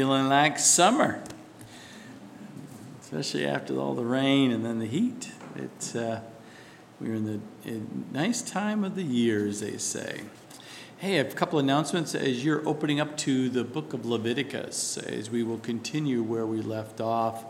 Feeling like summer, especially after all the rain and then the heat. It's uh, we're in the in nice time of the year, as they say. Hey, a couple announcements as you're opening up to the book of Leviticus, as we will continue where we left off.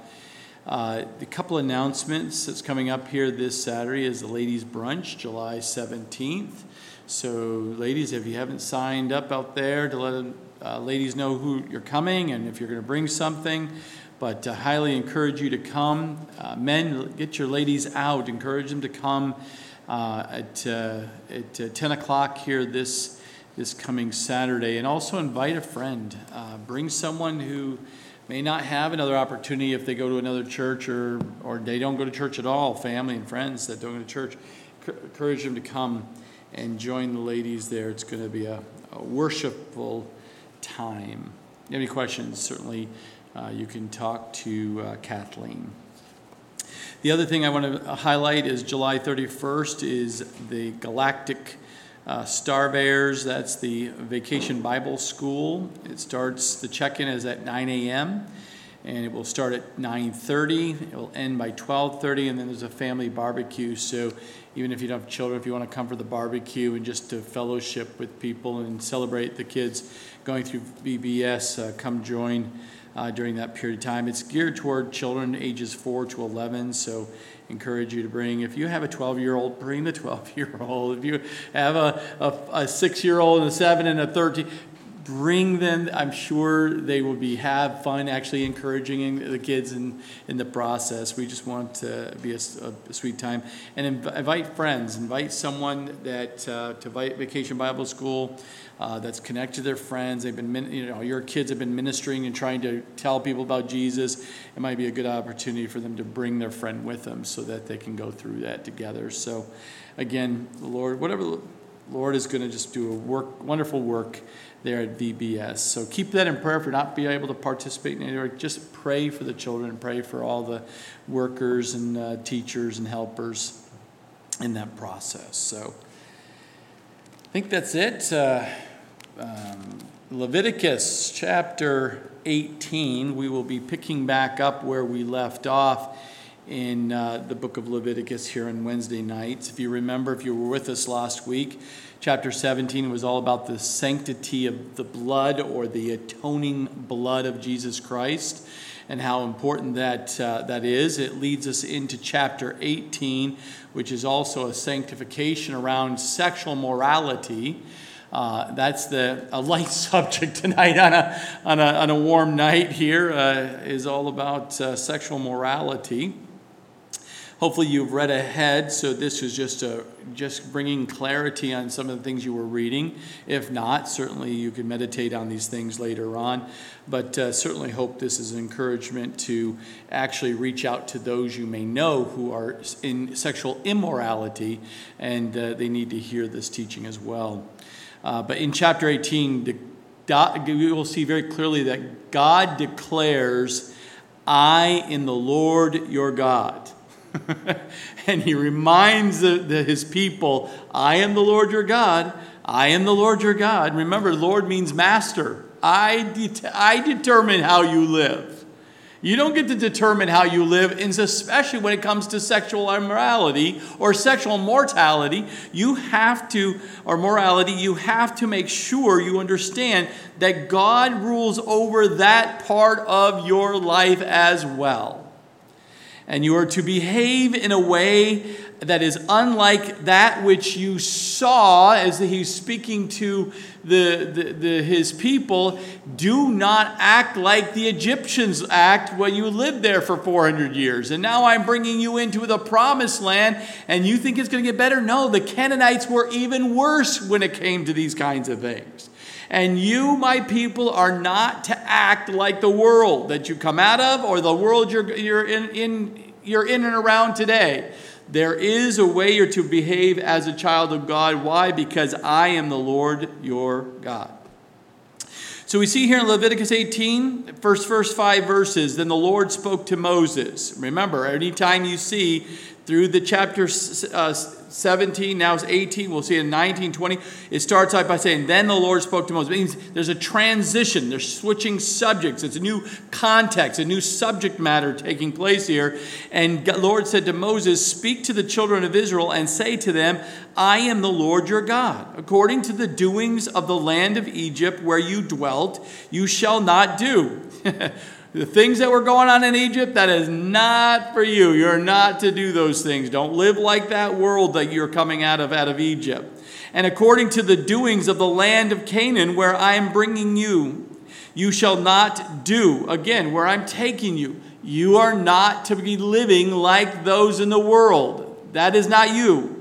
Uh, a couple announcements that's coming up here this Saturday is the ladies' brunch, July 17th. So, ladies, if you haven't signed up out there to let uh, ladies know who you're coming and if you're going to bring something. But uh, highly encourage you to come. Uh, men, get your ladies out. Encourage them to come uh, at, uh, at uh, 10 o'clock here this, this coming Saturday. And also invite a friend. bring someone who may not have another opportunity if they go to another church or, or they don't go to church at all, family and friends that don't go to church. Encourage them to come and join the ladies there. It's going to be a, a worshipful time. If you have any questions, certainly uh, you can talk to uh, Kathleen. The other thing I want to highlight is July 31st is the Galactic uh, Star Bears. That's the Vacation Bible School. It starts, the check-in is at 9 a.m. and it will start at 9.30. It will end by 12.30 and then there's a family barbecue. So even if you don't have children, if you want to come for the barbecue and just to fellowship with people and celebrate the kids going through VBS, uh, come join uh, during that period of time. It's geared toward children ages 4 to 11, so encourage you to bring. If you have a 12 year old, bring the 12 year old. If you have a, a, a six year old and a seven and a 13, bring them. I'm sure they will be have fun actually encouraging the kids in, in the process. We just want to be a, a sweet time. And inv- invite friends, invite someone that uh, to Vacation Bible School uh, that's connected to their friends. They've been, you know, your kids have been ministering and trying to tell people about Jesus. It might be a good opportunity for them to bring their friend with them so that they can go through that together. So, again, the Lord, whatever Lord is going to just do a work, wonderful work there at VBS. So keep that in prayer you're not being able to participate in any Just pray for the children and pray for all the workers and uh, teachers and helpers in that process. So I think that's it. Uh, um, Leviticus chapter 18, we will be picking back up where we left off in uh, the book of Leviticus here on Wednesday nights. If you remember, if you were with us last week, chapter 17 was all about the sanctity of the blood or the atoning blood of Jesus Christ and how important that, uh, that is. It leads us into chapter 18, which is also a sanctification around sexual morality. Uh, that's the a light subject tonight on a, on a, on a warm night here uh, is all about uh, sexual morality. Hopefully, you've read ahead, so this is just a, just bringing clarity on some of the things you were reading. If not, certainly you can meditate on these things later on. But uh, certainly hope this is an encouragement to actually reach out to those you may know who are in sexual immorality, and uh, they need to hear this teaching as well. Uh, but in chapter 18, the, we will see very clearly that God declares, I in the Lord your God. and he reminds the, the, his people, I am the Lord your God. I am the Lord your God. Remember, Lord means master. I, I determine how you live. You don't get to determine how you live, especially when it comes to sexual immorality or sexual mortality. You have to, or morality, you have to make sure you understand that God rules over that part of your life as well and you are to behave in a way that is unlike that which you saw as he's speaking to the, the, the, his people. Do not act like the Egyptians act when you lived there for 400 years. And now I'm bringing you into the promised land, and you think it's going to get better? No, the Canaanites were even worse when it came to these kinds of things. And you, my people, are not to act like the world that you come out of or the world you're, you're, in, in, you're in and around today. There is a way you're to behave as a child of God. Why? Because I am the Lord your God. So we see here in Leviticus 18, first, first five verses, then the Lord spoke to Moses. Remember, anytime you see through the chapter uh, 17, now it's 18. We'll see it in 19, 20. It starts out by saying, Then the Lord spoke to Moses. It means there's a transition. They're switching subjects. It's a new context, a new subject matter taking place here. And the Lord said to Moses, Speak to the children of Israel and say to them, I am the Lord your God. According to the doings of the land of Egypt where you dwelt, you shall not do. The things that were going on in Egypt, that is not for you. You're not to do those things. Don't live like that world that you're coming out of out of Egypt. And according to the doings of the land of Canaan where I am bringing you, you shall not do. Again, where I'm taking you, you are not to be living like those in the world. That is not you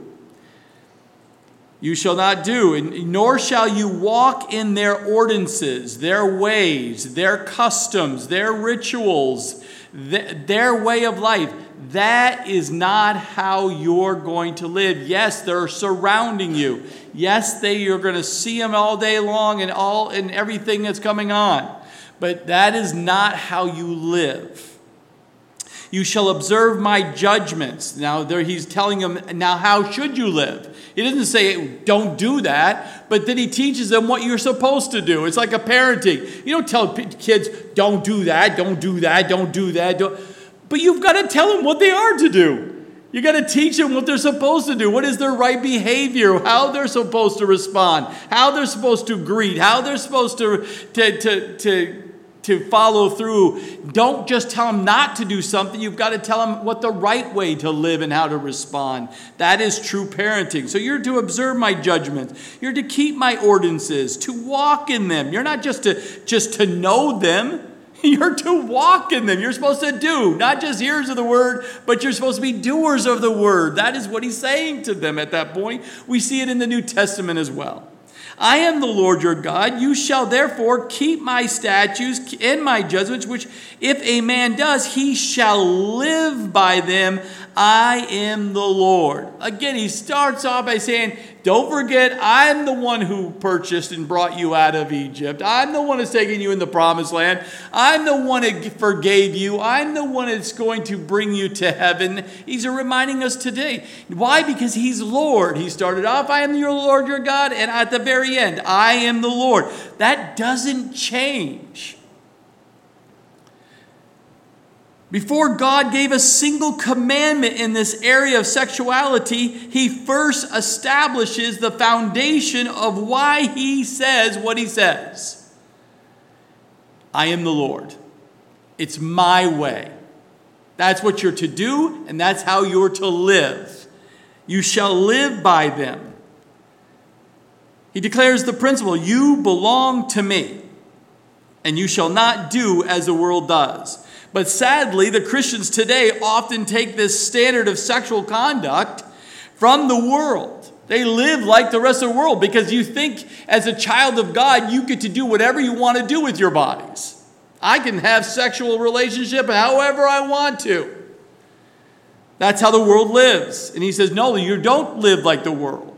you shall not do, and nor shall you walk in their ordinances, their ways, their customs, their rituals, their way of life. That is not how you're going to live. Yes, they're surrounding you. Yes, they you're going to see them all day long and all and everything that's coming on. But that is not how you live. You shall observe my judgments. Now there he's telling them, now how should you live? He doesn't say, don't do that, but then he teaches them what you're supposed to do. It's like a parenting. You don't tell kids, don't do that, don't do that, don't do that. Don't. But you've got to tell them what they are to do. You got to teach them what they're supposed to do. What is their right behavior? How they're supposed to respond? How they're supposed to greet? How they're supposed to, to, to, to to follow through. Don't just tell them not to do something. You've got to tell them what the right way to live and how to respond. That is true parenting. So you're to observe my judgments. You're to keep my ordinances, to walk in them. You're not just to just to know them. You're to walk in them. You're supposed to do, not just hearers of the word, but you're supposed to be doers of the word. That is what he's saying to them at that point. We see it in the New Testament as well. I am the Lord your God. You shall therefore keep my statutes and my judgments, which if a man does, he shall live by them. I am the Lord. Again, he starts off by saying, Don't forget, I'm the one who purchased and brought you out of Egypt. I'm the one who's taking you in the promised land. I'm the one that forgave you. I'm the one that's going to bring you to heaven. He's reminding us today. Why? Because he's Lord. He started off, I am your Lord, your God, and at the very end, I am the Lord. That doesn't change. Before God gave a single commandment in this area of sexuality, He first establishes the foundation of why He says what He says I am the Lord. It's my way. That's what you're to do, and that's how you're to live. You shall live by them. He declares the principle you belong to me, and you shall not do as the world does. But sadly, the Christians today often take this standard of sexual conduct from the world. They live like the rest of the world because you think as a child of God, you get to do whatever you want to do with your bodies. I can have sexual relationship however I want to. That's how the world lives. And he says, no, you don't live like the world.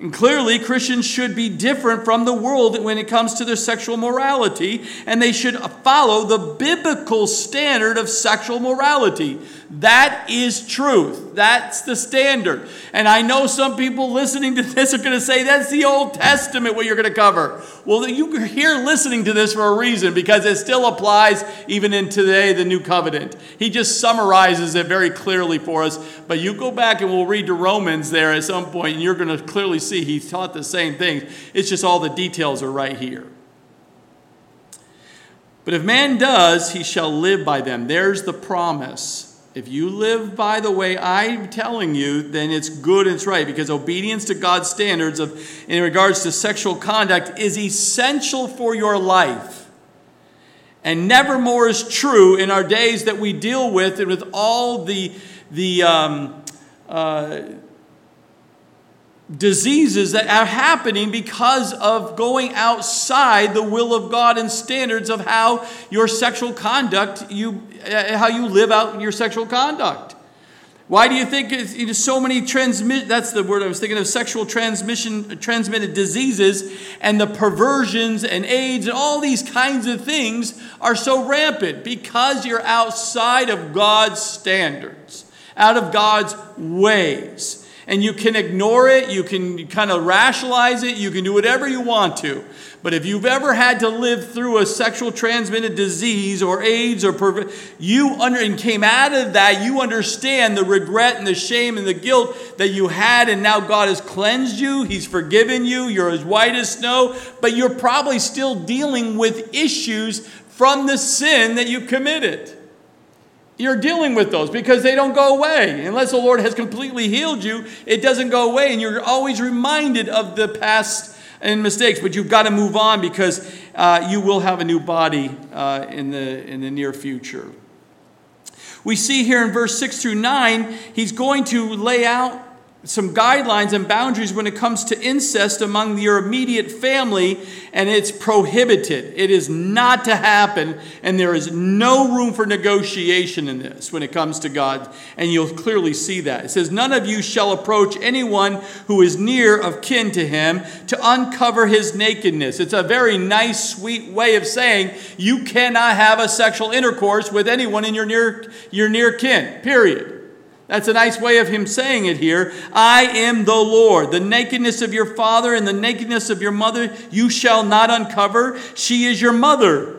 And clearly, Christians should be different from the world when it comes to their sexual morality, and they should follow the biblical standard of sexual morality. That is truth. That's the standard. And I know some people listening to this are going to say that's the Old Testament what you're going to cover. Well, you're here listening to this for a reason because it still applies even in today, the New Covenant. He just summarizes it very clearly for us. But you go back and we'll read to Romans there at some point, and you're going to clearly see he taught the same things. It's just all the details are right here. But if man does, he shall live by them. There's the promise. If you live by the way I'm telling you, then it's good and it's right because obedience to God's standards of in regards to sexual conduct is essential for your life. And never more is true in our days that we deal with and with all the the um, uh, diseases that are happening because of going outside the will of God and standards of how your sexual conduct you uh, how you live out your sexual conduct. Why do you think it's, so many transmit? That's the word I was thinking of: sexual transmission, transmitted diseases, and the perversions and AIDS and all these kinds of things are so rampant because you're outside of God's standards, out of God's ways. And you can ignore it, you can kind of rationalize it, you can do whatever you want to. But if you've ever had to live through a sexual transmitted disease or AIDS or perv- you under and came out of that, you understand the regret and the shame and the guilt that you had, and now God has cleansed you, He's forgiven you, you're as white as snow, but you're probably still dealing with issues from the sin that you committed. You're dealing with those because they don't go away. Unless the Lord has completely healed you, it doesn't go away, and you're always reminded of the past and mistakes, but you've got to move on because uh, you will have a new body uh, in, the, in the near future. We see here in verse 6 through 9, he's going to lay out some guidelines and boundaries when it comes to incest among your immediate family, and it's prohibited. It is not to happen, and there is no room for negotiation in this when it comes to God, and you'll clearly see that. It says, None of you shall approach anyone who is near of kin to him to uncover his nakedness. It's a very nice, sweet way of saying you cannot have a sexual intercourse with anyone in your near, your near kin, period. That's a nice way of him saying it here. I am the Lord. The nakedness of your father and the nakedness of your mother you shall not uncover. She is your mother.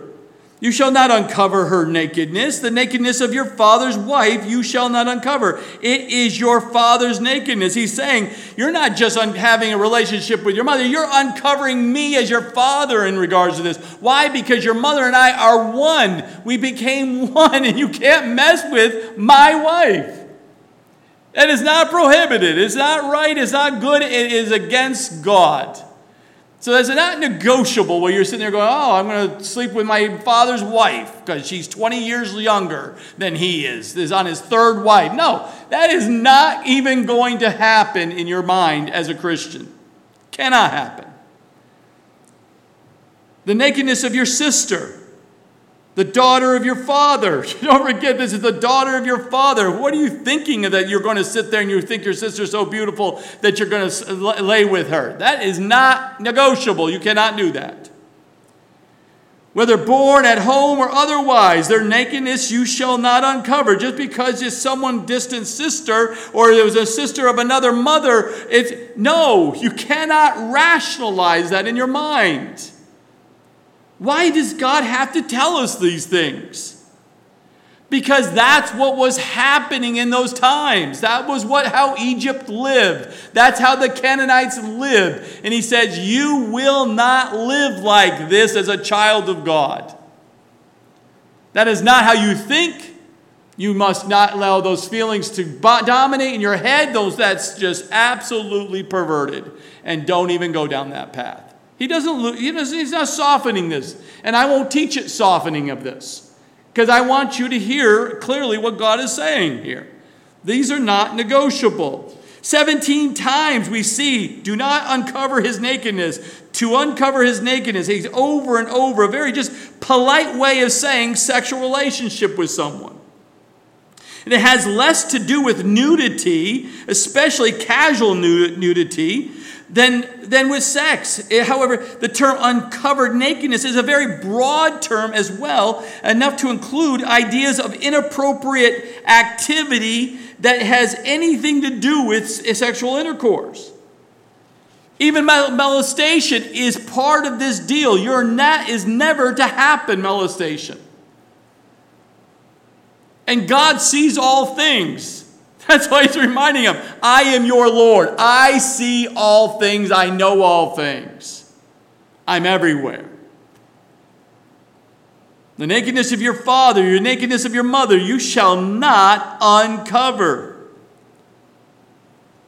You shall not uncover her nakedness. The nakedness of your father's wife you shall not uncover. It is your father's nakedness. He's saying, You're not just having a relationship with your mother, you're uncovering me as your father in regards to this. Why? Because your mother and I are one. We became one, and you can't mess with my wife. That is not prohibited. It's not right. It's not good. It is against God. So it's not negotiable where you're sitting there going, oh, I'm going to sleep with my father's wife because she's 20 years younger than he is. Is on his third wife. No, that is not even going to happen in your mind as a Christian. Cannot happen. The nakedness of your sister the daughter of your father. Don't forget, this is the daughter of your father. What are you thinking that you're going to sit there and you think your sister's so beautiful that you're going to lay with her? That is not negotiable. You cannot do that. Whether born at home or otherwise, their nakedness you shall not uncover. Just because it's someone distant sister or it was a sister of another mother, it's no, you cannot rationalize that in your mind. Why does God have to tell us these things? Because that's what was happening in those times. That was what how Egypt lived. That's how the Canaanites lived. And he says, "You will not live like this as a child of God." That is not how you think. You must not allow those feelings to dominate in your head. Those that's just absolutely perverted. And don't even go down that path. He doesn't, he doesn't, he's not softening this. And I won't teach it softening of this because I want you to hear clearly what God is saying here. These are not negotiable. 17 times we see, do not uncover his nakedness. To uncover his nakedness, he's over and over, a very just polite way of saying sexual relationship with someone. And it has less to do with nudity, especially casual nudity, than, than with sex. Eh, however, the term uncovered nakedness is a very broad term as well, enough to include ideas of inappropriate activity that has anything to do with sexual intercourse. Even molestation is part of this deal. Your net is never to happen, molestation. And God sees all things. That's why he's reminding him I am your Lord. I see all things. I know all things. I'm everywhere. The nakedness of your father, your nakedness of your mother, you shall not uncover.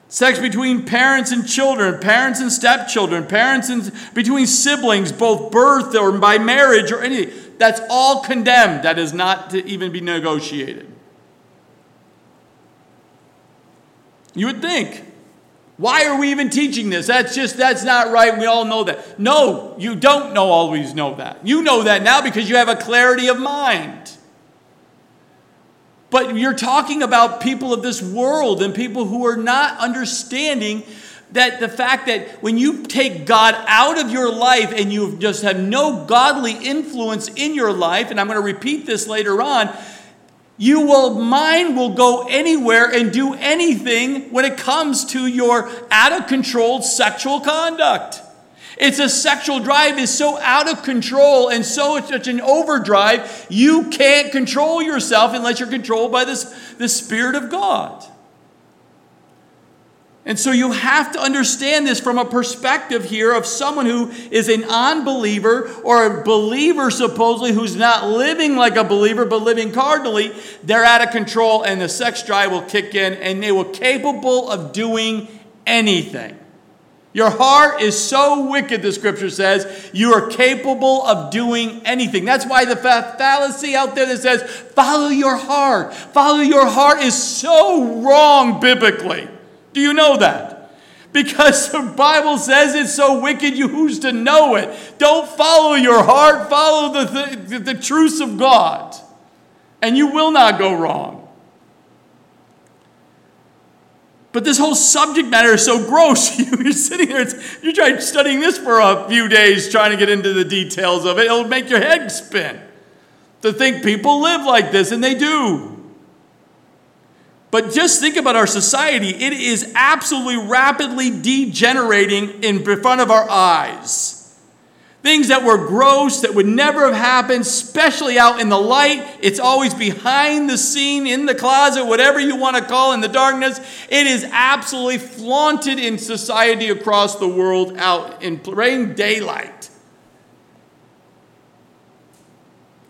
Sex between parents and children, parents and stepchildren, parents and between siblings, both birth or by marriage or anything, that's all condemned. That is not to even be negotiated. You would think. Why are we even teaching this? That's just, that's not right. We all know that. No, you don't know always know that. You know that now because you have a clarity of mind. But you're talking about people of this world and people who are not understanding that the fact that when you take God out of your life and you just have no godly influence in your life, and I'm going to repeat this later on, you will mind will go anywhere and do anything when it comes to your out of control sexual conduct. It's a sexual drive is so out of control and so it's such an overdrive, you can't control yourself unless you're controlled by this, the Spirit of God. And so you have to understand this from a perspective here of someone who is an unbeliever or a believer, supposedly, who's not living like a believer but living cardinally. They're out of control and the sex drive will kick in and they were capable of doing anything. Your heart is so wicked, the scripture says, you are capable of doing anything. That's why the fallacy out there that says, follow your heart, follow your heart is so wrong biblically. Do you know that? Because the Bible says it's so wicked, you who's to know it? Don't follow your heart, follow the, the, the truths of God, and you will not go wrong. But this whole subject matter is so gross. You're sitting there, you're trying studying this for a few days, trying to get into the details of it. It'll make your head spin to think people live like this, and they do. But just think about our society. It is absolutely rapidly degenerating in front of our eyes. Things that were gross, that would never have happened, especially out in the light. It's always behind the scene, in the closet, whatever you want to call in the darkness. It is absolutely flaunted in society across the world out in plain daylight.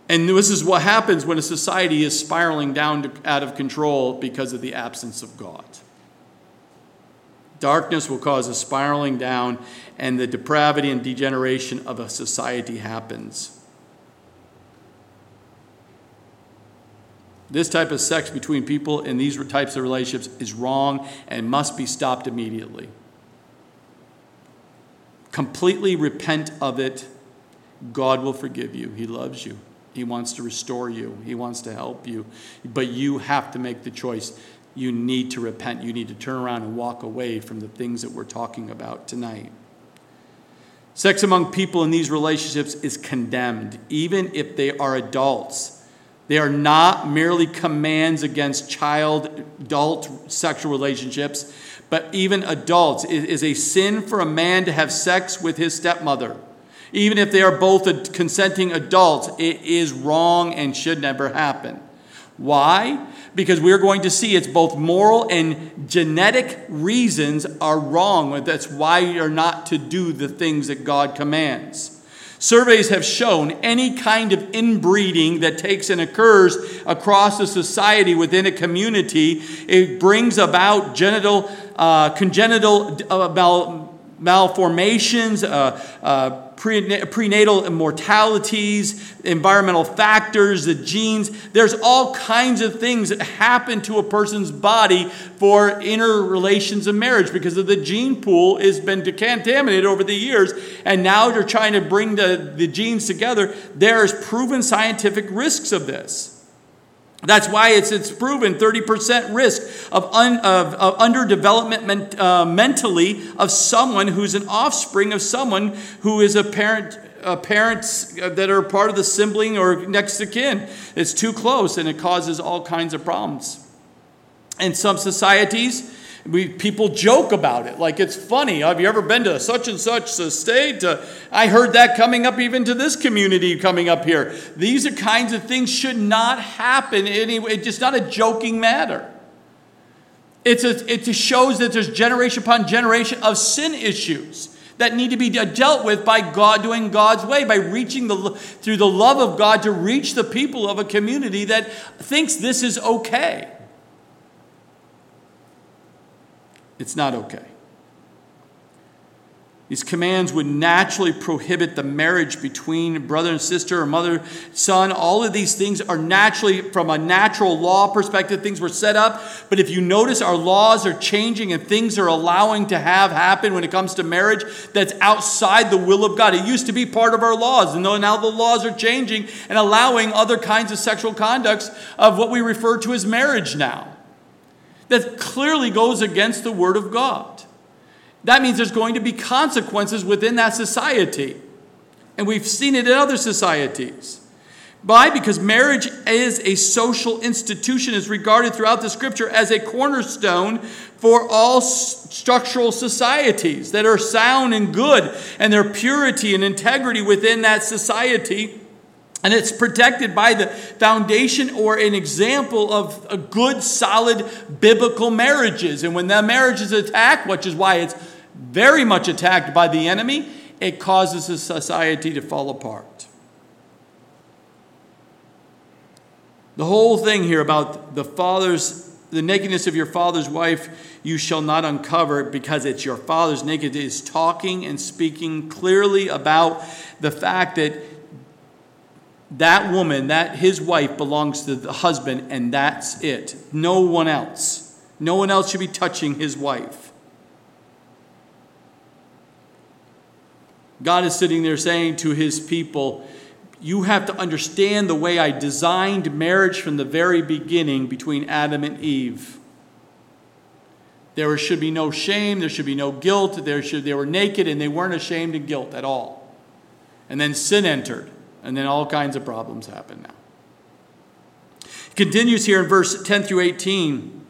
And this is what happens when a society is spiraling down to, out of control because of the absence of God. Darkness will cause a spiraling down, and the depravity and degeneration of a society happens. This type of sex between people in these types of relationships is wrong and must be stopped immediately. Completely repent of it. God will forgive you. He loves you. He wants to restore you, He wants to help you. But you have to make the choice. You need to repent. You need to turn around and walk away from the things that we're talking about tonight. Sex among people in these relationships is condemned, even if they are adults. They are not merely commands against child adult sexual relationships, but even adults. It is a sin for a man to have sex with his stepmother. Even if they are both consenting adults, it is wrong and should never happen. Why? Because we're going to see it's both moral and genetic reasons are wrong. That's why you're not to do the things that God commands. Surveys have shown any kind of inbreeding that takes and occurs across a society within a community, it brings about genital, uh, congenital uh, mal, malformations, uh, uh prenatal mortalities, environmental factors, the genes. There's all kinds of things that happen to a person's body for interrelations of marriage because of the gene pool has been contaminated over the years. And now they're trying to bring the, the genes together. There's proven scientific risks of this. That's why it's, it's proven 30% risk of, un, of, of underdevelopment uh, mentally of someone who's an offspring of someone who is a parent, uh, parents that are part of the sibling or next to kin. It's too close and it causes all kinds of problems. In some societies, we, people joke about it like it's funny. Have you ever been to such and such a state? Uh, I heard that coming up even to this community coming up here. These are kinds of things should not happen anyway. It's just not a joking matter. It's a, it shows that there's generation upon generation of sin issues that need to be dealt with by God doing God's way, by reaching the through the love of God to reach the people of a community that thinks this is okay. It's not okay. These commands would naturally prohibit the marriage between brother and sister or mother, son. All of these things are naturally, from a natural law perspective, things were set up. But if you notice, our laws are changing and things are allowing to have happen when it comes to marriage that's outside the will of God. It used to be part of our laws, and now the laws are changing and allowing other kinds of sexual conducts of what we refer to as marriage now that clearly goes against the Word of God. That means there's going to be consequences within that society. And we've seen it in other societies. Why? Because marriage is a social institution, is regarded throughout the scripture as a cornerstone for all structural societies that are sound and good, and their purity and integrity within that society. And it's protected by the foundation or an example of a good, solid biblical marriages. And when that marriage is attacked, which is why it's very much attacked by the enemy, it causes a society to fall apart. The whole thing here about the father's, the nakedness of your father's wife, you shall not uncover because it's your father's nakedness, is talking and speaking clearly about the fact that that woman, that his wife belongs to the husband, and that's it. No one else. No one else should be touching his wife. God is sitting there saying to his people, you have to understand the way I designed marriage from the very beginning between Adam and Eve. There should be no shame, there should be no guilt. There should, they were naked and they weren't ashamed of guilt at all. And then sin entered, and then all kinds of problems happen now. It continues here in verse 10 through 18,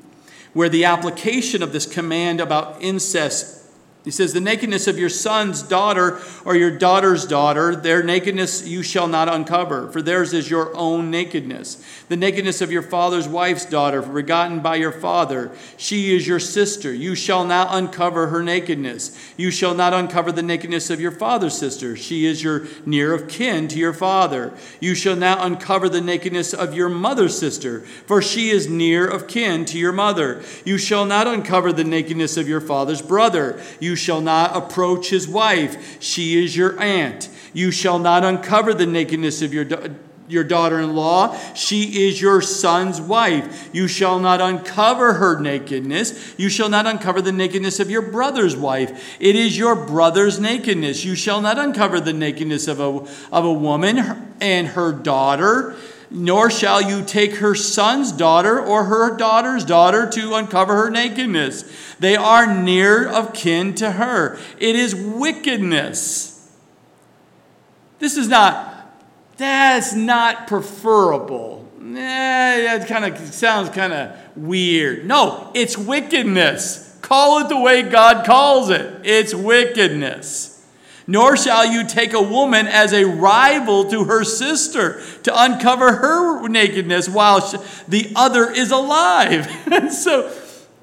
where the application of this command about incest he says, The nakedness of your son's daughter or your daughter's daughter, their nakedness you shall not uncover, for theirs is your own nakedness. The nakedness of your father's wife's daughter, begotten by your father, she is your sister. You shall not uncover her nakedness. You shall not uncover the nakedness of your father's sister. She is your near of kin to your father. You shall not uncover the nakedness of your mother's sister, for she is near of kin to your mother. You shall not uncover the nakedness of your father's brother. You you shall not approach his wife. She is your aunt. You shall not uncover the nakedness of your your daughter in law. She is your son's wife. You shall not uncover her nakedness. You shall not uncover the nakedness of your brother's wife. It is your brother's nakedness. You shall not uncover the nakedness of a, of a woman and her daughter nor shall you take her son's daughter or her daughter's daughter to uncover her nakedness. They are near of kin to her. It is wickedness. This is not, that's not preferable. Eh, that kind of sounds kind of weird. No, it's wickedness. Call it the way God calls it. It's wickedness. Nor shall you take a woman as a rival to her sister to uncover her nakedness while the other is alive. And so,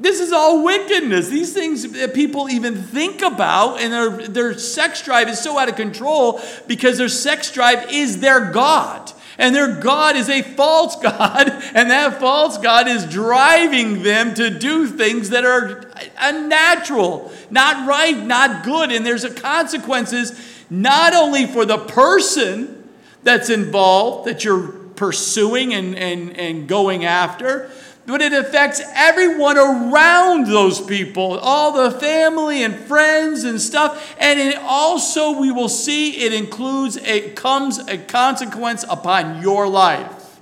this is all wickedness. These things that people even think about, and their, their sex drive is so out of control because their sex drive is their God. And their God is a false God, and that false God is driving them to do things that are unnatural, not right, not good. And there's consequences not only for the person that's involved, that you're pursuing and, and, and going after, but it affects everyone around those people, all the family and friends and stuff. And it also, we will see, it includes, it comes a consequence upon your life.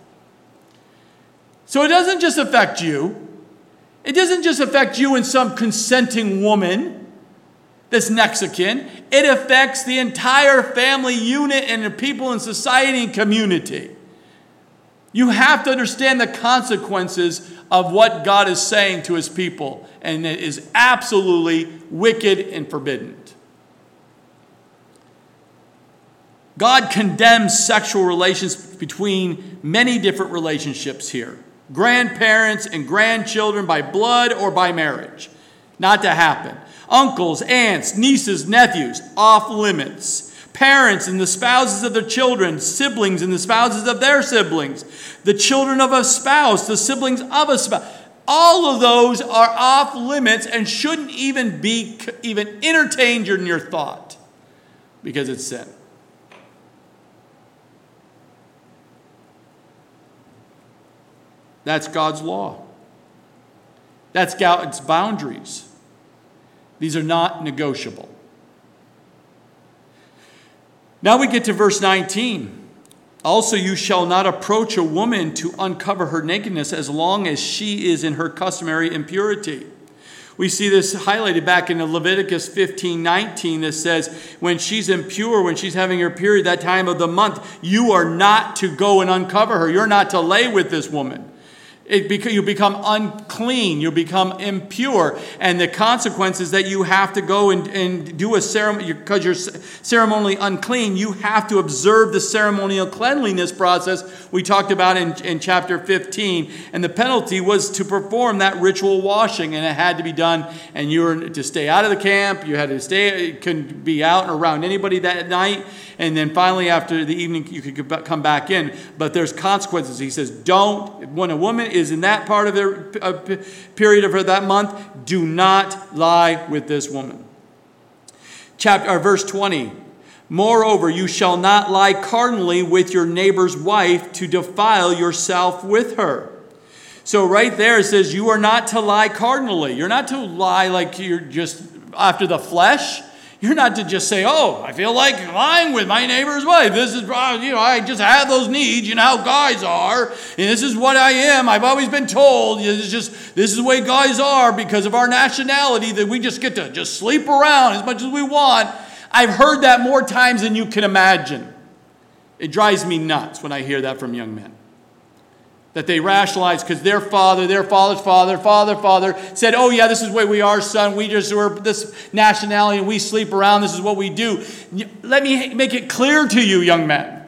So it doesn't just affect you, it doesn't just affect you and some consenting woman that's Mexican, it affects the entire family unit and the people in society and community. You have to understand the consequences of what God is saying to his people, and it is absolutely wicked and forbidden. God condemns sexual relations between many different relationships here grandparents and grandchildren by blood or by marriage. Not to happen. Uncles, aunts, nieces, nephews, off limits parents and the spouses of their children, siblings and the spouses of their siblings, the children of a spouse, the siblings of a spouse. All of those are off limits and shouldn't even be even entertained in your thought because it's sin. That's God's law. That's God's boundaries. These are not negotiable. Now we get to verse 19. Also, you shall not approach a woman to uncover her nakedness as long as she is in her customary impurity. We see this highlighted back in Leviticus 15 19 that says, when she's impure, when she's having her period, that time of the month, you are not to go and uncover her. You're not to lay with this woman it you become unclean, you become impure, and the consequence is that you have to go and, and do a ceremony because you're ceremonially unclean. You have to observe the ceremonial cleanliness process we talked about in, in chapter 15, and the penalty was to perform that ritual washing, and it had to be done. And you were to stay out of the camp, you had to stay, couldn't be out and around anybody that night and then finally after the evening you could come back in. But there's consequences. He says, don't, when a woman is in that part of the uh, period of her that month, do not lie with this woman. Chapter, or verse 20. Moreover, you shall not lie carnally with your neighbor's wife to defile yourself with her. So, right there, it says you are not to lie carnally. You're not to lie like you're just after the flesh. You're not to just say, oh, I feel like lying with my neighbor's wife. This is, uh, you know, I just have those needs. You know how guys are. And this is what I am. I've always been told. This is just, this is the way guys are because of our nationality that we just get to just sleep around as much as we want. I've heard that more times than you can imagine. It drives me nuts when I hear that from young men that they rationalize because their father, their father's father, father, father said, Oh, yeah, this is way we are, son. We just were this nationality and we sleep around. This is what we do. Let me make it clear to you, young men.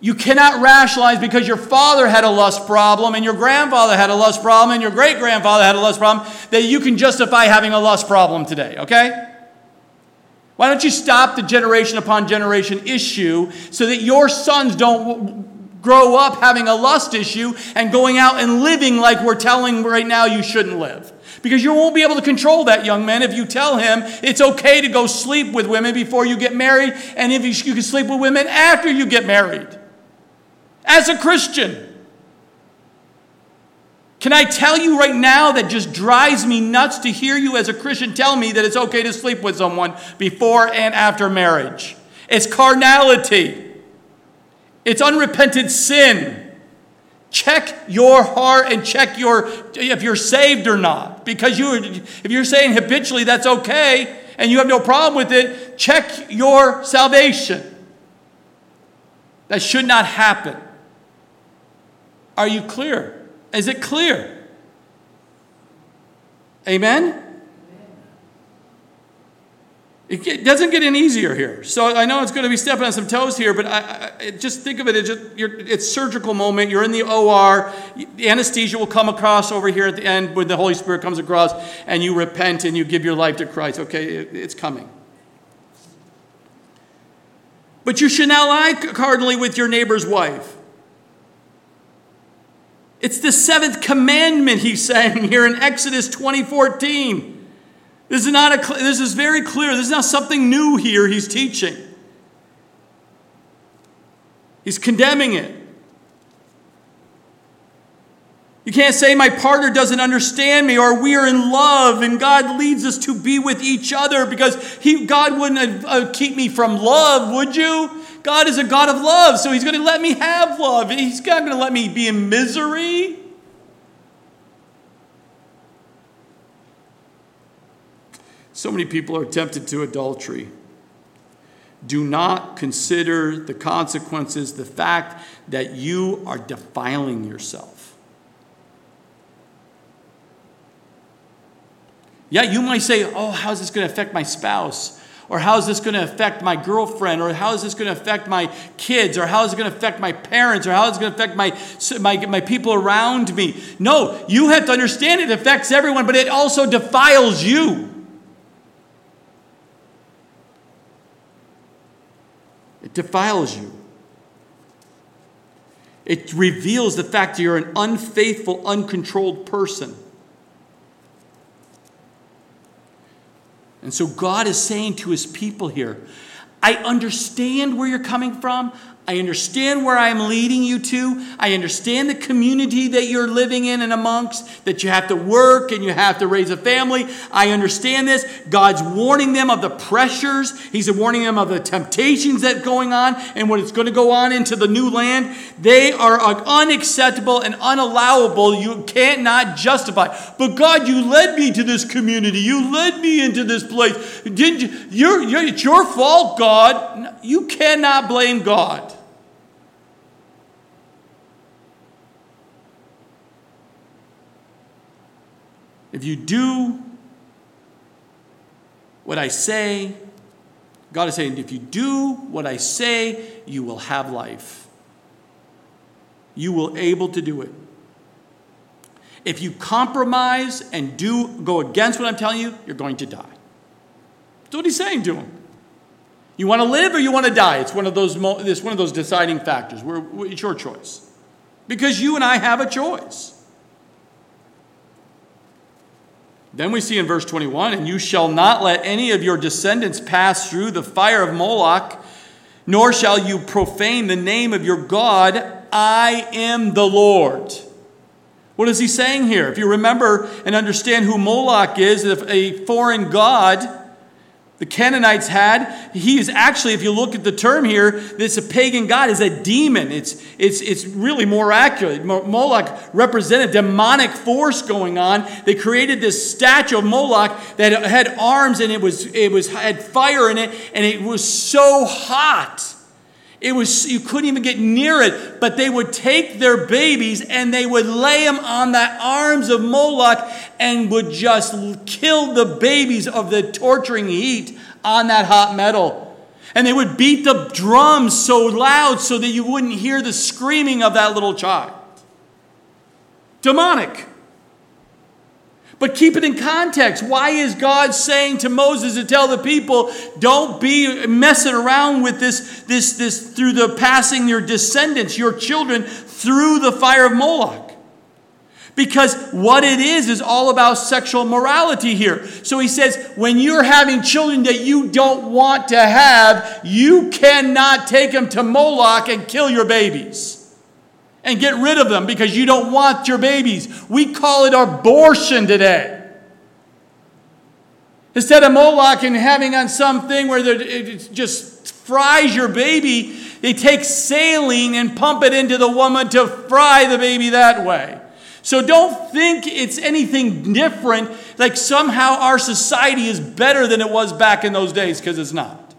You cannot rationalize because your father had a lust problem and your grandfather had a lust problem and your great grandfather had a lust problem that you can justify having a lust problem today, okay? Why don't you stop the generation upon generation issue so that your sons don't grow up having a lust issue and going out and living like we're telling right now you shouldn't live. Because you won't be able to control that young man if you tell him it's okay to go sleep with women before you get married, and if you, can sleep with women after you get married. As a Christian, can I tell you right now that just drives me nuts to hear you as a Christian tell me that it's okay to sleep with someone before and after marriage? It's carnality. It's unrepented sin. Check your heart and check your if you're saved or not. Because you if you're saying habitually that's okay and you have no problem with it, check your salvation. That should not happen. Are you clear? Is it clear? Amen? It doesn't get any easier here. So I know it's going to be stepping on some toes here, but I, I, just think of it as just, it's surgical moment. You're in the OR. The anesthesia will come across over here at the end when the Holy Spirit comes across, and you repent and you give your life to Christ. Okay, it, it's coming. But you should not lie cardinally with your neighbor's wife. It's the seventh commandment he's saying here in Exodus 2014. This is not a this is very clear. This is not something new here he's teaching. He's condemning it. You can't say my partner doesn't understand me or we are in love and God leads us to be with each other because he, God wouldn't uh, keep me from love, would you? God is a God of love, so he's going to let me have love. He's not going to let me be in misery. So many people are tempted to adultery. Do not consider the consequences, the fact that you are defiling yourself. Yeah, you might say, Oh, how's this going to affect my spouse? Or how is this going to affect my girlfriend? Or how is this going to affect my kids? Or how is it going to affect my parents? Or how is it going to affect my, my, my people around me? No, you have to understand it affects everyone, but it also defiles you. Defiles you. It reveals the fact that you're an unfaithful, uncontrolled person. And so God is saying to his people here, I understand where you're coming from. I understand where I'm leading you to. I understand the community that you're living in and amongst, that you have to work and you have to raise a family. I understand this. God's warning them of the pressures, He's warning them of the temptations that going on and what is going to go on into the new land. They are unacceptable and unallowable. You can't not justify. But God, you led me to this community. You led me into this place. Didn't you? You're, you're, it's your fault, God. You cannot blame God. If you do what I say, God is saying, if you do what I say, you will have life. You will able to do it. If you compromise and do go against what I'm telling you, you're going to die. That's what he's saying to him. You want to live or you want to die? It's one of those, it's one of those deciding factors. It's your choice. Because you and I have a choice. Then we see in verse 21 and you shall not let any of your descendants pass through the fire of Moloch, nor shall you profane the name of your God. I am the Lord. What is he saying here? If you remember and understand who Moloch is, a foreign god, the Canaanites had. He is actually, if you look at the term here, this a pagan god is a demon. It's, it's, it's really more accurate. Moloch represented demonic force going on. They created this statue of Moloch that had arms and it was it was had fire in it, and it was so hot. It was you couldn't even get near it, but they would take their babies and they would lay them on the arms of Moloch and would just kill the babies of the torturing heat on that hot metal. And they would beat the drums so loud so that you wouldn't hear the screaming of that little child. Demonic. But keep it in context. Why is God saying to Moses to tell the people, don't be messing around with this, this, this through the passing your descendants, your children, through the fire of Moloch? Because what it is is all about sexual morality here. So he says, when you're having children that you don't want to have, you cannot take them to Moloch and kill your babies and get rid of them because you don't want your babies. We call it abortion today. Instead of Moloch and having on something where it just fries your baby, they take saline and pump it into the woman to fry the baby that way. So don't think it's anything different, like somehow our society is better than it was back in those days, because it's not.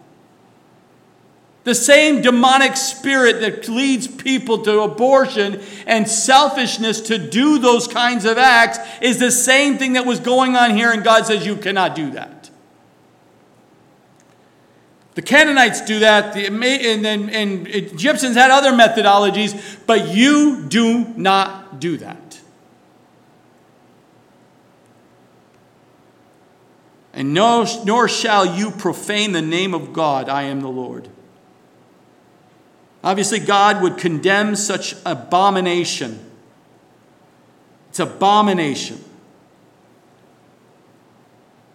The same demonic spirit that leads people to abortion and selfishness to do those kinds of acts is the same thing that was going on here, and God says you cannot do that. The Canaanites do that, and, and, and Egyptians had other methodologies, but you do not do that. And no, nor shall you profane the name of God. I am the Lord. Obviously, God would condemn such abomination. It's abomination.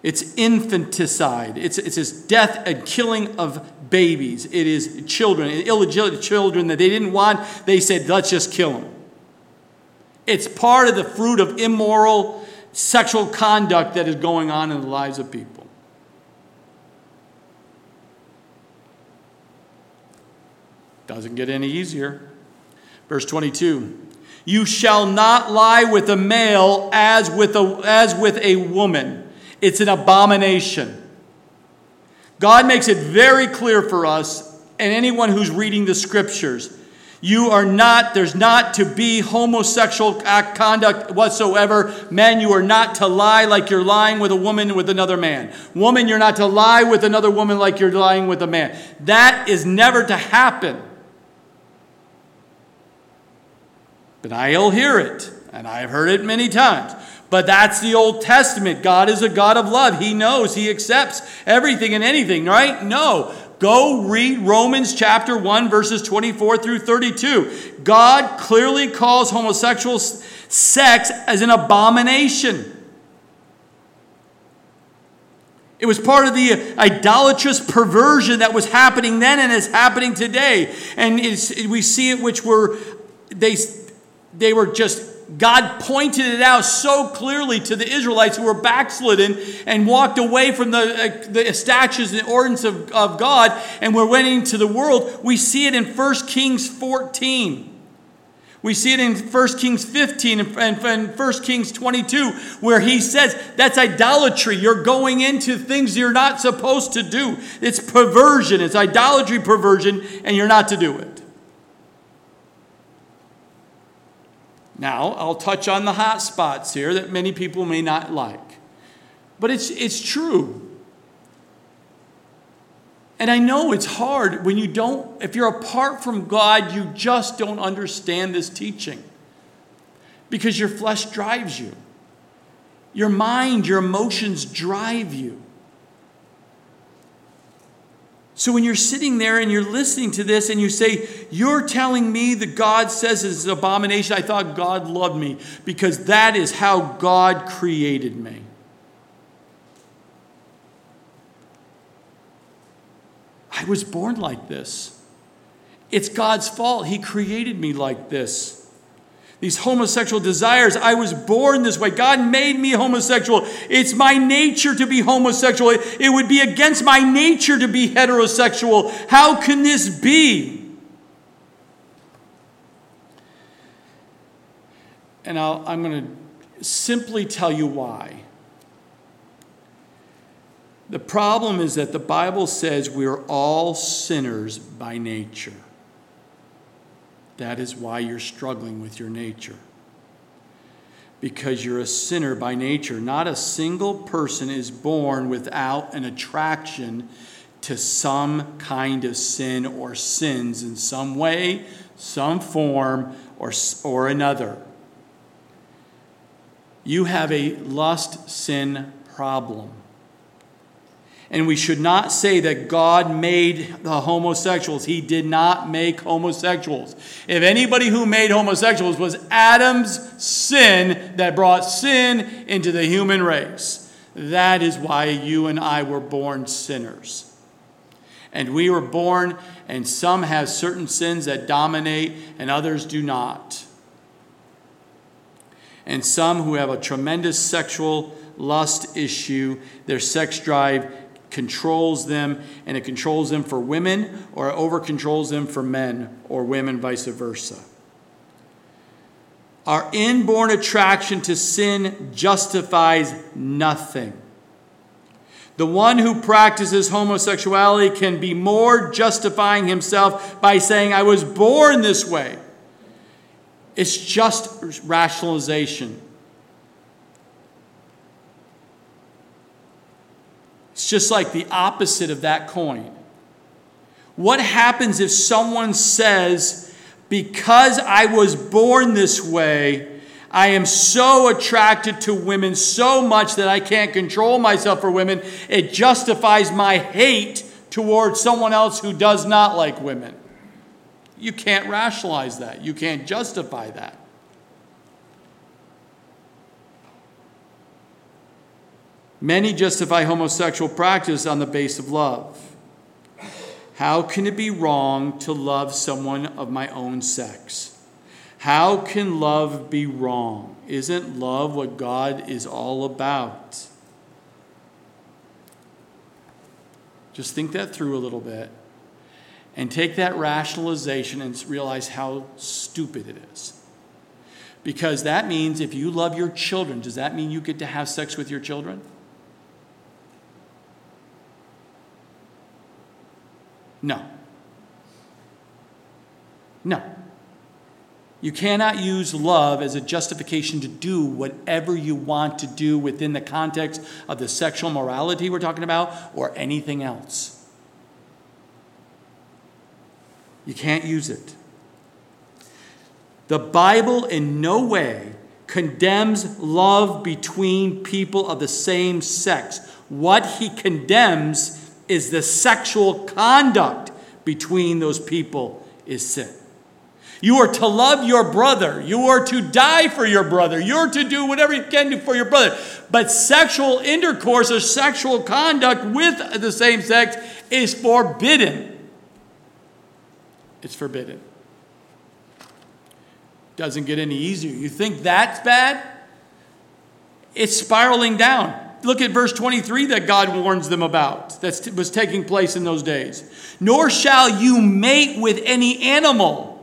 It's infanticide. It's, it's this death and killing of babies. It is children, illegitimate children that they didn't want. They said, let's just kill them. It's part of the fruit of immoral sexual conduct that is going on in the lives of people. Doesn't get any easier. Verse 22 You shall not lie with a male as with a, as with a woman, it's an abomination. God makes it very clear for us and anyone who's reading the scriptures. You are not, there's not to be homosexual uh, conduct whatsoever. Men, you are not to lie like you're lying with a woman with another man. Woman, you're not to lie with another woman like you're lying with a man. That is never to happen. But I'll hear it, and I've heard it many times. But that's the Old Testament. God is a God of love. He knows, He accepts everything and anything, right? No. Go read Romans chapter 1, verses 24 through 32. God clearly calls homosexual sex as an abomination. It was part of the idolatrous perversion that was happening then and is happening today. And we see it, which were, they, they were just, God pointed it out so clearly to the Israelites who were backslidden and walked away from the, uh, the statutes and ordinance of, of God and were went into the world. We see it in 1 Kings 14. We see it in 1 Kings 15 and 1 Kings 22, where he says that's idolatry. You're going into things you're not supposed to do. It's perversion, it's idolatry perversion, and you're not to do it. Now, I'll touch on the hot spots here that many people may not like. But it's, it's true. And I know it's hard when you don't, if you're apart from God, you just don't understand this teaching because your flesh drives you. Your mind, your emotions drive you. So when you're sitting there and you're listening to this and you say, You're telling me that God says it's an abomination, I thought God loved me because that is how God created me. I was born like this. It's God's fault. He created me like this. These homosexual desires, I was born this way. God made me homosexual. It's my nature to be homosexual. It would be against my nature to be heterosexual. How can this be? And i am going to simply tell you why. The problem is that the Bible says we are all sinners by nature. That is why you're struggling with your nature. Because you're a sinner by nature. Not a single person is born without an attraction to some kind of sin or sins in some way, some form, or, or another. You have a lust sin problem. And we should not say that God made the homosexuals. He did not make homosexuals. If anybody who made homosexuals was Adam's sin that brought sin into the human race, that is why you and I were born sinners. And we were born, and some have certain sins that dominate, and others do not. And some who have a tremendous sexual lust issue, their sex drive controls them, and it controls them for women or it over controls them for men or women, vice versa. Our inborn attraction to sin justifies nothing. The one who practices homosexuality can be more justifying himself by saying, I was born this way. It's just rationalization. It's just like the opposite of that coin. What happens if someone says, Because I was born this way, I am so attracted to women so much that I can't control myself for women, it justifies my hate towards someone else who does not like women? You can't rationalize that. You can't justify that. Many justify homosexual practice on the base of love. How can it be wrong to love someone of my own sex? How can love be wrong? Isn't love what God is all about? Just think that through a little bit and take that rationalization and realize how stupid it is. Because that means if you love your children, does that mean you get to have sex with your children? No. No. You cannot use love as a justification to do whatever you want to do within the context of the sexual morality we're talking about or anything else. You can't use it. The Bible in no way condemns love between people of the same sex. What he condemns is the sexual conduct between those people is sin. You are to love your brother. You are to die for your brother. You're to do whatever you can do for your brother. But sexual intercourse or sexual conduct with the same sex is forbidden. It's forbidden. Doesn't get any easier. You think that's bad? It's spiraling down. Look at verse 23 that God warns them about that was taking place in those days. Nor shall you mate with any animal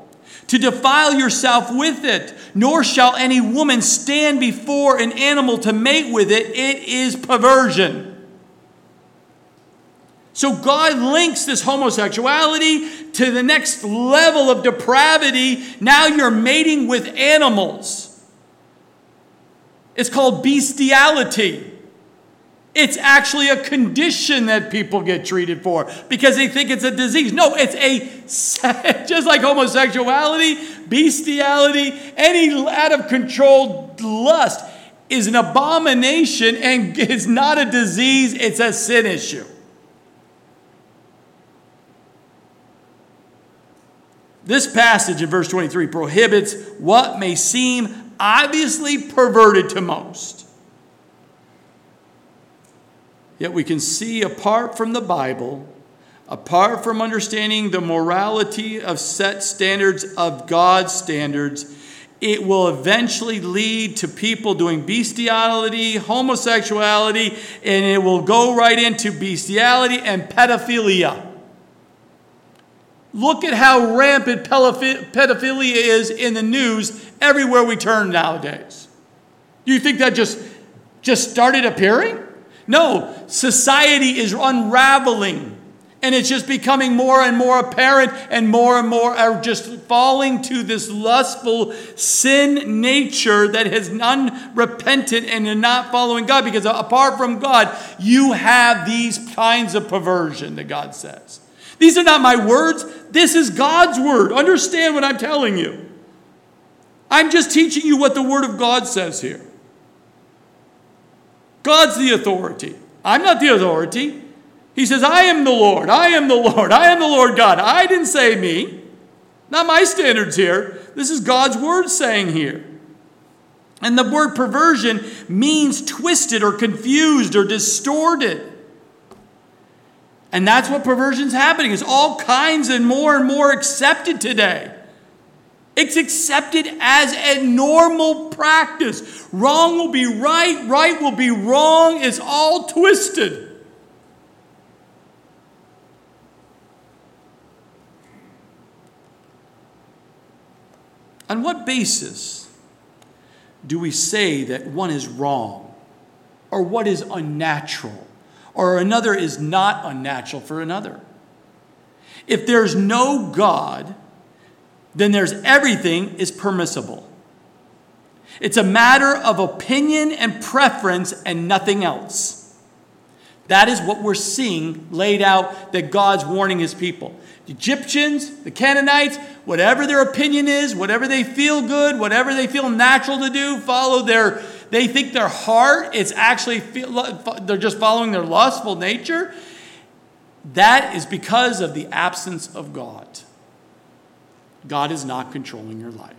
to defile yourself with it, nor shall any woman stand before an animal to mate with it. It is perversion. So God links this homosexuality to the next level of depravity. Now you're mating with animals. It's called bestiality. It's actually a condition that people get treated for because they think it's a disease. No, it's a, just like homosexuality, bestiality, any out of control lust is an abomination and it's not a disease, it's a sin issue. This passage in verse 23 prohibits what may seem obviously perverted to most. Yet we can see apart from the Bible, apart from understanding the morality of set standards of God's standards, it will eventually lead to people doing bestiality, homosexuality, and it will go right into bestiality and pedophilia. Look at how rampant pedophilia is in the news everywhere we turn nowadays. Do You think that just, just started appearing? No, society is unraveling. And it's just becoming more and more apparent, and more and more are just falling to this lustful sin nature that is unrepentant and not following God. Because apart from God, you have these kinds of perversion that God says. These are not my words, this is God's word. Understand what I'm telling you. I'm just teaching you what the word of God says here. God's the authority. I'm not the authority. He says, I am the Lord. I am the Lord. I am the Lord God. I didn't say me. Not my standards here. This is God's word saying here. And the word perversion means twisted or confused or distorted. And that's what perversion's happening. It's all kinds and more and more accepted today. It's accepted as a normal practice. Wrong will be right, right will be wrong. It's all twisted. On what basis do we say that one is wrong or what is unnatural or another is not unnatural for another? If there's no God, then there's everything is permissible. It's a matter of opinion and preference and nothing else. That is what we're seeing laid out that God's warning his people. The Egyptians, the Canaanites, whatever their opinion is, whatever they feel good, whatever they feel natural to do, follow their, they think their heart is actually, they're just following their lustful nature. That is because of the absence of God. God is not controlling your life.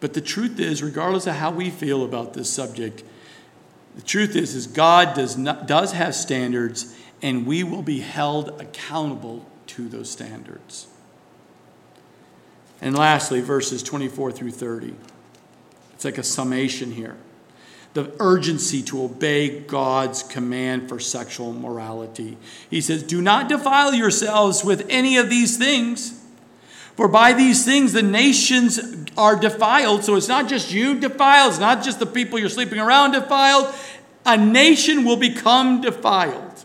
But the truth is, regardless of how we feel about this subject, the truth is, is God does, not, does have standards, and we will be held accountable to those standards. And lastly, verses 24 through 30. It's like a summation here the urgency to obey God's command for sexual morality. He says, Do not defile yourselves with any of these things. For by these things the nations are defiled. So it's not just you defiled, it's not just the people you're sleeping around defiled. A nation will become defiled.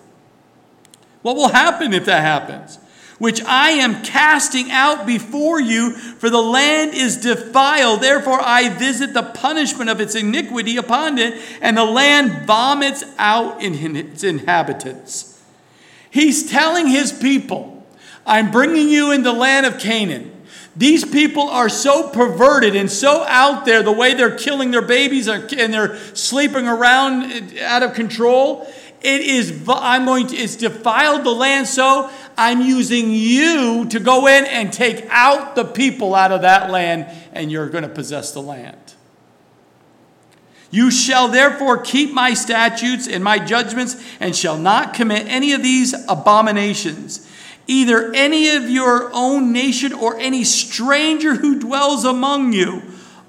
What will happen if that happens? Which I am casting out before you, for the land is defiled. Therefore, I visit the punishment of its iniquity upon it, and the land vomits out in its inhabitants. He's telling his people, I'm bringing you in the land of Canaan. These people are so perverted and so out there, the way they're killing their babies and they're sleeping around eh, out of control it is I'm going to it's defiled the land so I'm using you to go in and take out the people out of that land and you're going to possess the land. You shall therefore keep my statutes and my judgments and shall not commit any of these abominations. Either any of your own nation or any stranger who dwells among you.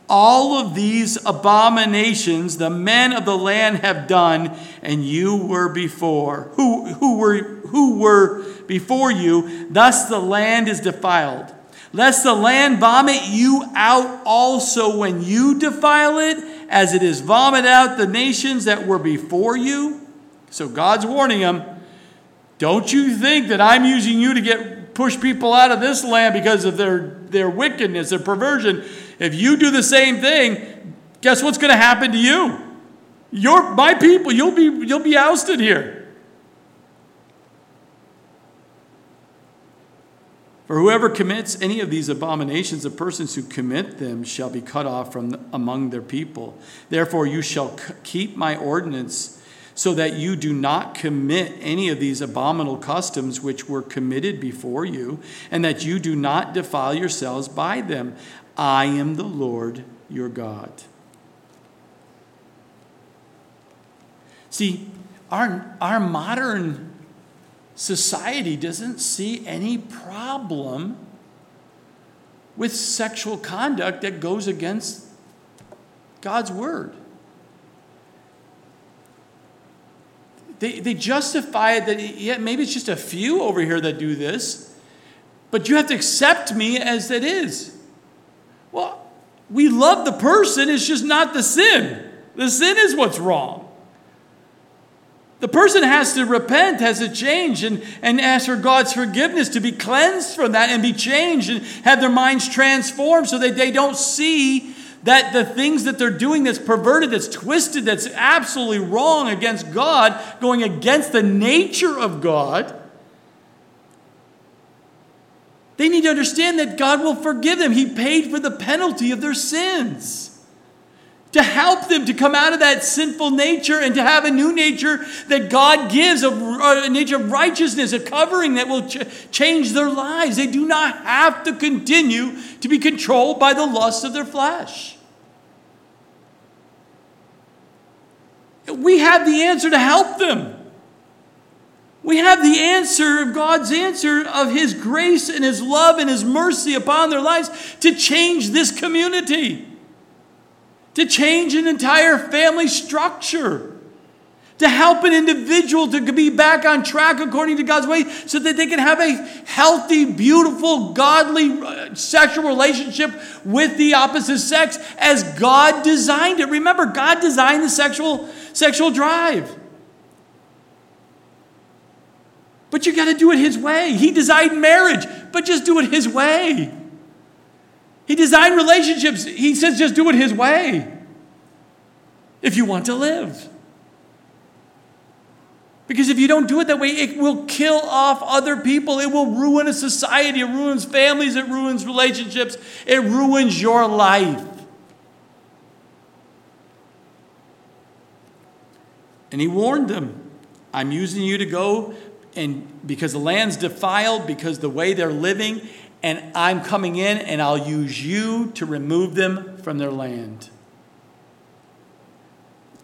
All of these abominations the men of the land have done, and you were before, who, who, were, who were before you. Thus the land is defiled. Lest the land vomit you out also when you defile it as it is vomit out the nations that were before you. So God's warning them don't you think that I'm using you to get push people out of this land because of their, their wickedness, their perversion. If you do the same thing, guess what's going to happen to you? You're my people, you'll be you'll be ousted here. For whoever commits any of these abominations, the persons who commit them shall be cut off from among their people. Therefore, you shall keep my ordinance so that you do not commit any of these abominable customs which were committed before you, and that you do not defile yourselves by them. I am the Lord your God. See, our, our modern society doesn't see any problem with sexual conduct that goes against God's word. They, they justify it that, yeah, maybe it's just a few over here that do this, but you have to accept me as it is. Well, we love the person, it's just not the sin. The sin is what's wrong. The person has to repent, has to change, and, and ask for God's forgiveness to be cleansed from that and be changed and have their minds transformed so that they don't see that the things that they're doing that's perverted, that's twisted, that's absolutely wrong against God, going against the nature of God. They need to understand that God will forgive them. He paid for the penalty of their sins to help them to come out of that sinful nature and to have a new nature that God gives, a, a nature of righteousness, a covering that will ch- change their lives. They do not have to continue to be controlled by the lust of their flesh. We have the answer to help them. We have the answer of God's answer of His grace and His love and His mercy upon their lives to change this community to change an entire family structure, to help an individual to be back on track according to God's way so that they can have a healthy, beautiful, godly uh, sexual relationship with the opposite sex as God designed it. Remember, God designed the sexual, sexual drive. But you got to do it His way. He designed marriage, but just do it His way. He designed relationships. He says just do it His way if you want to live. Because if you don't do it that way, it will kill off other people. It will ruin a society. It ruins families. It ruins relationships. It ruins your life. And he warned them I'm using you to go, and because the land's defiled, because the way they're living, and I'm coming in and I'll use you to remove them from their land.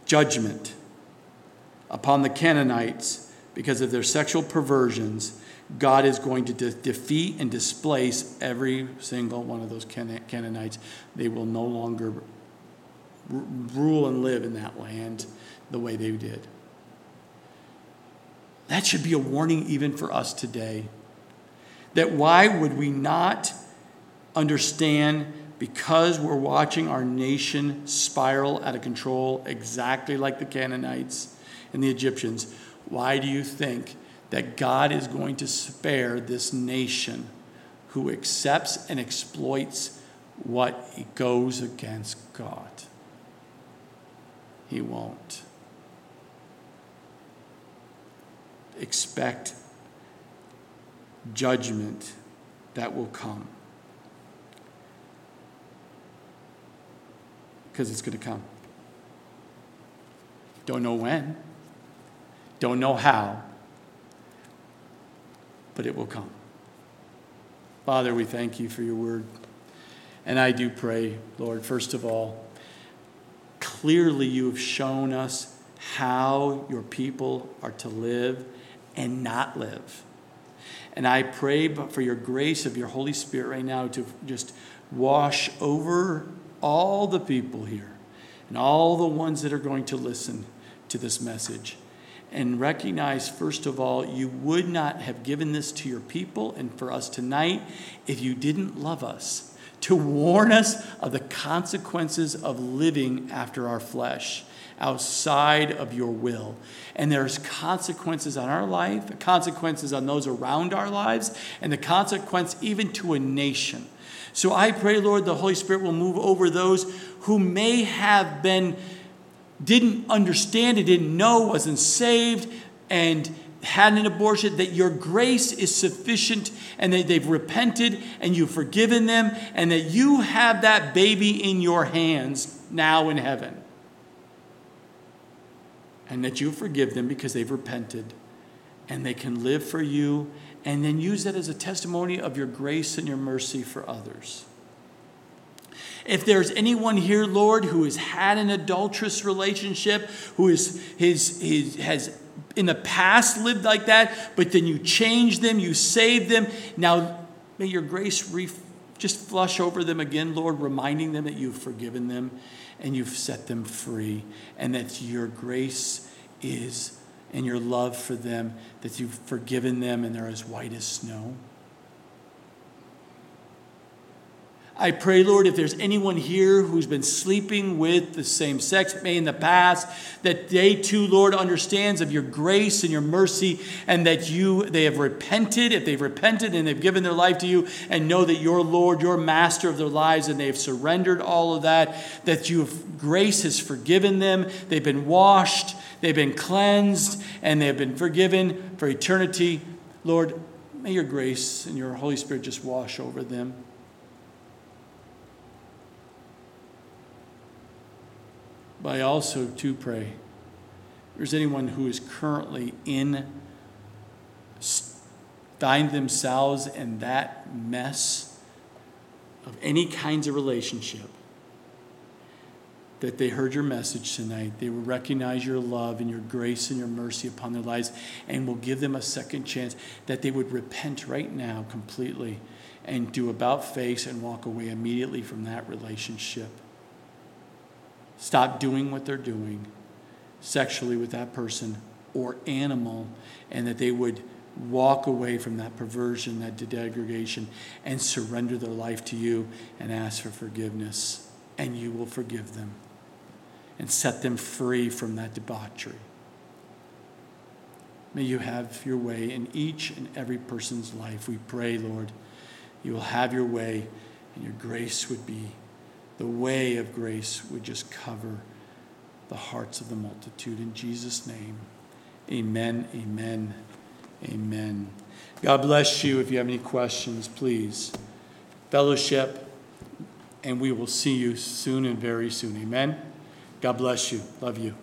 Judgment upon the Canaanites because of their sexual perversions. God is going to de- defeat and displace every single one of those Can- Canaanites. They will no longer r- rule and live in that land the way they did. That should be a warning even for us today that why would we not understand because we're watching our nation spiral out of control exactly like the Canaanites and the Egyptians? Why do you think that God is going to spare this nation who accepts and exploits what goes against God? He won't. Expect judgment that will come. Because it's going to come. Don't know when. Don't know how, but it will come. Father, we thank you for your word. And I do pray, Lord, first of all, clearly you have shown us how your people are to live and not live. And I pray for your grace of your Holy Spirit right now to just wash over all the people here and all the ones that are going to listen to this message. And recognize, first of all, you would not have given this to your people and for us tonight if you didn't love us to warn us of the consequences of living after our flesh outside of your will. And there's consequences on our life, consequences on those around our lives, and the consequence even to a nation. So I pray, Lord, the Holy Spirit will move over those who may have been, didn't understand it, didn't know, wasn't saved, and had an abortion, that your grace is sufficient and that they've repented and you've forgiven them and that you have that baby in your hands now in heaven. And that you forgive them because they've repented and they can live for you and then use that as a testimony of your grace and your mercy for others. If there's anyone here, Lord, who has had an adulterous relationship, who is, his, his, has in the past lived like that, but then you changed them, you saved them. Now, may your grace re- just flush over them again, Lord, reminding them that you've forgiven them and you've set them free, and that your grace is and your love for them, that you've forgiven them and they're as white as snow. I pray, Lord, if there's anyone here who's been sleeping with the same sex, may in the past, that they too, Lord, understands of your grace and your mercy, and that you they have repented, if they've repented and they've given their life to you, and know that you're Lord, you're master of their lives, and they've surrendered all of that, that you grace has forgiven them, they've been washed, they've been cleansed, and they have been forgiven for eternity. Lord, may your grace and your Holy Spirit just wash over them. But I also, too, pray if there's anyone who is currently in, find themselves in that mess of any kinds of relationship, that they heard your message tonight. They will recognize your love and your grace and your mercy upon their lives and will give them a second chance, that they would repent right now completely and do about face and walk away immediately from that relationship stop doing what they're doing sexually with that person or animal, and that they would walk away from that perversion, that degradation, and surrender their life to you and ask for forgiveness. And you will forgive them and set them free from that debauchery. May you have your way in each and every person's life. We pray, Lord, you will have your way and your grace would be the way of grace would just cover the hearts of the multitude. In Jesus' name, amen, amen, amen. God bless you. If you have any questions, please fellowship, and we will see you soon and very soon. Amen. God bless you. Love you.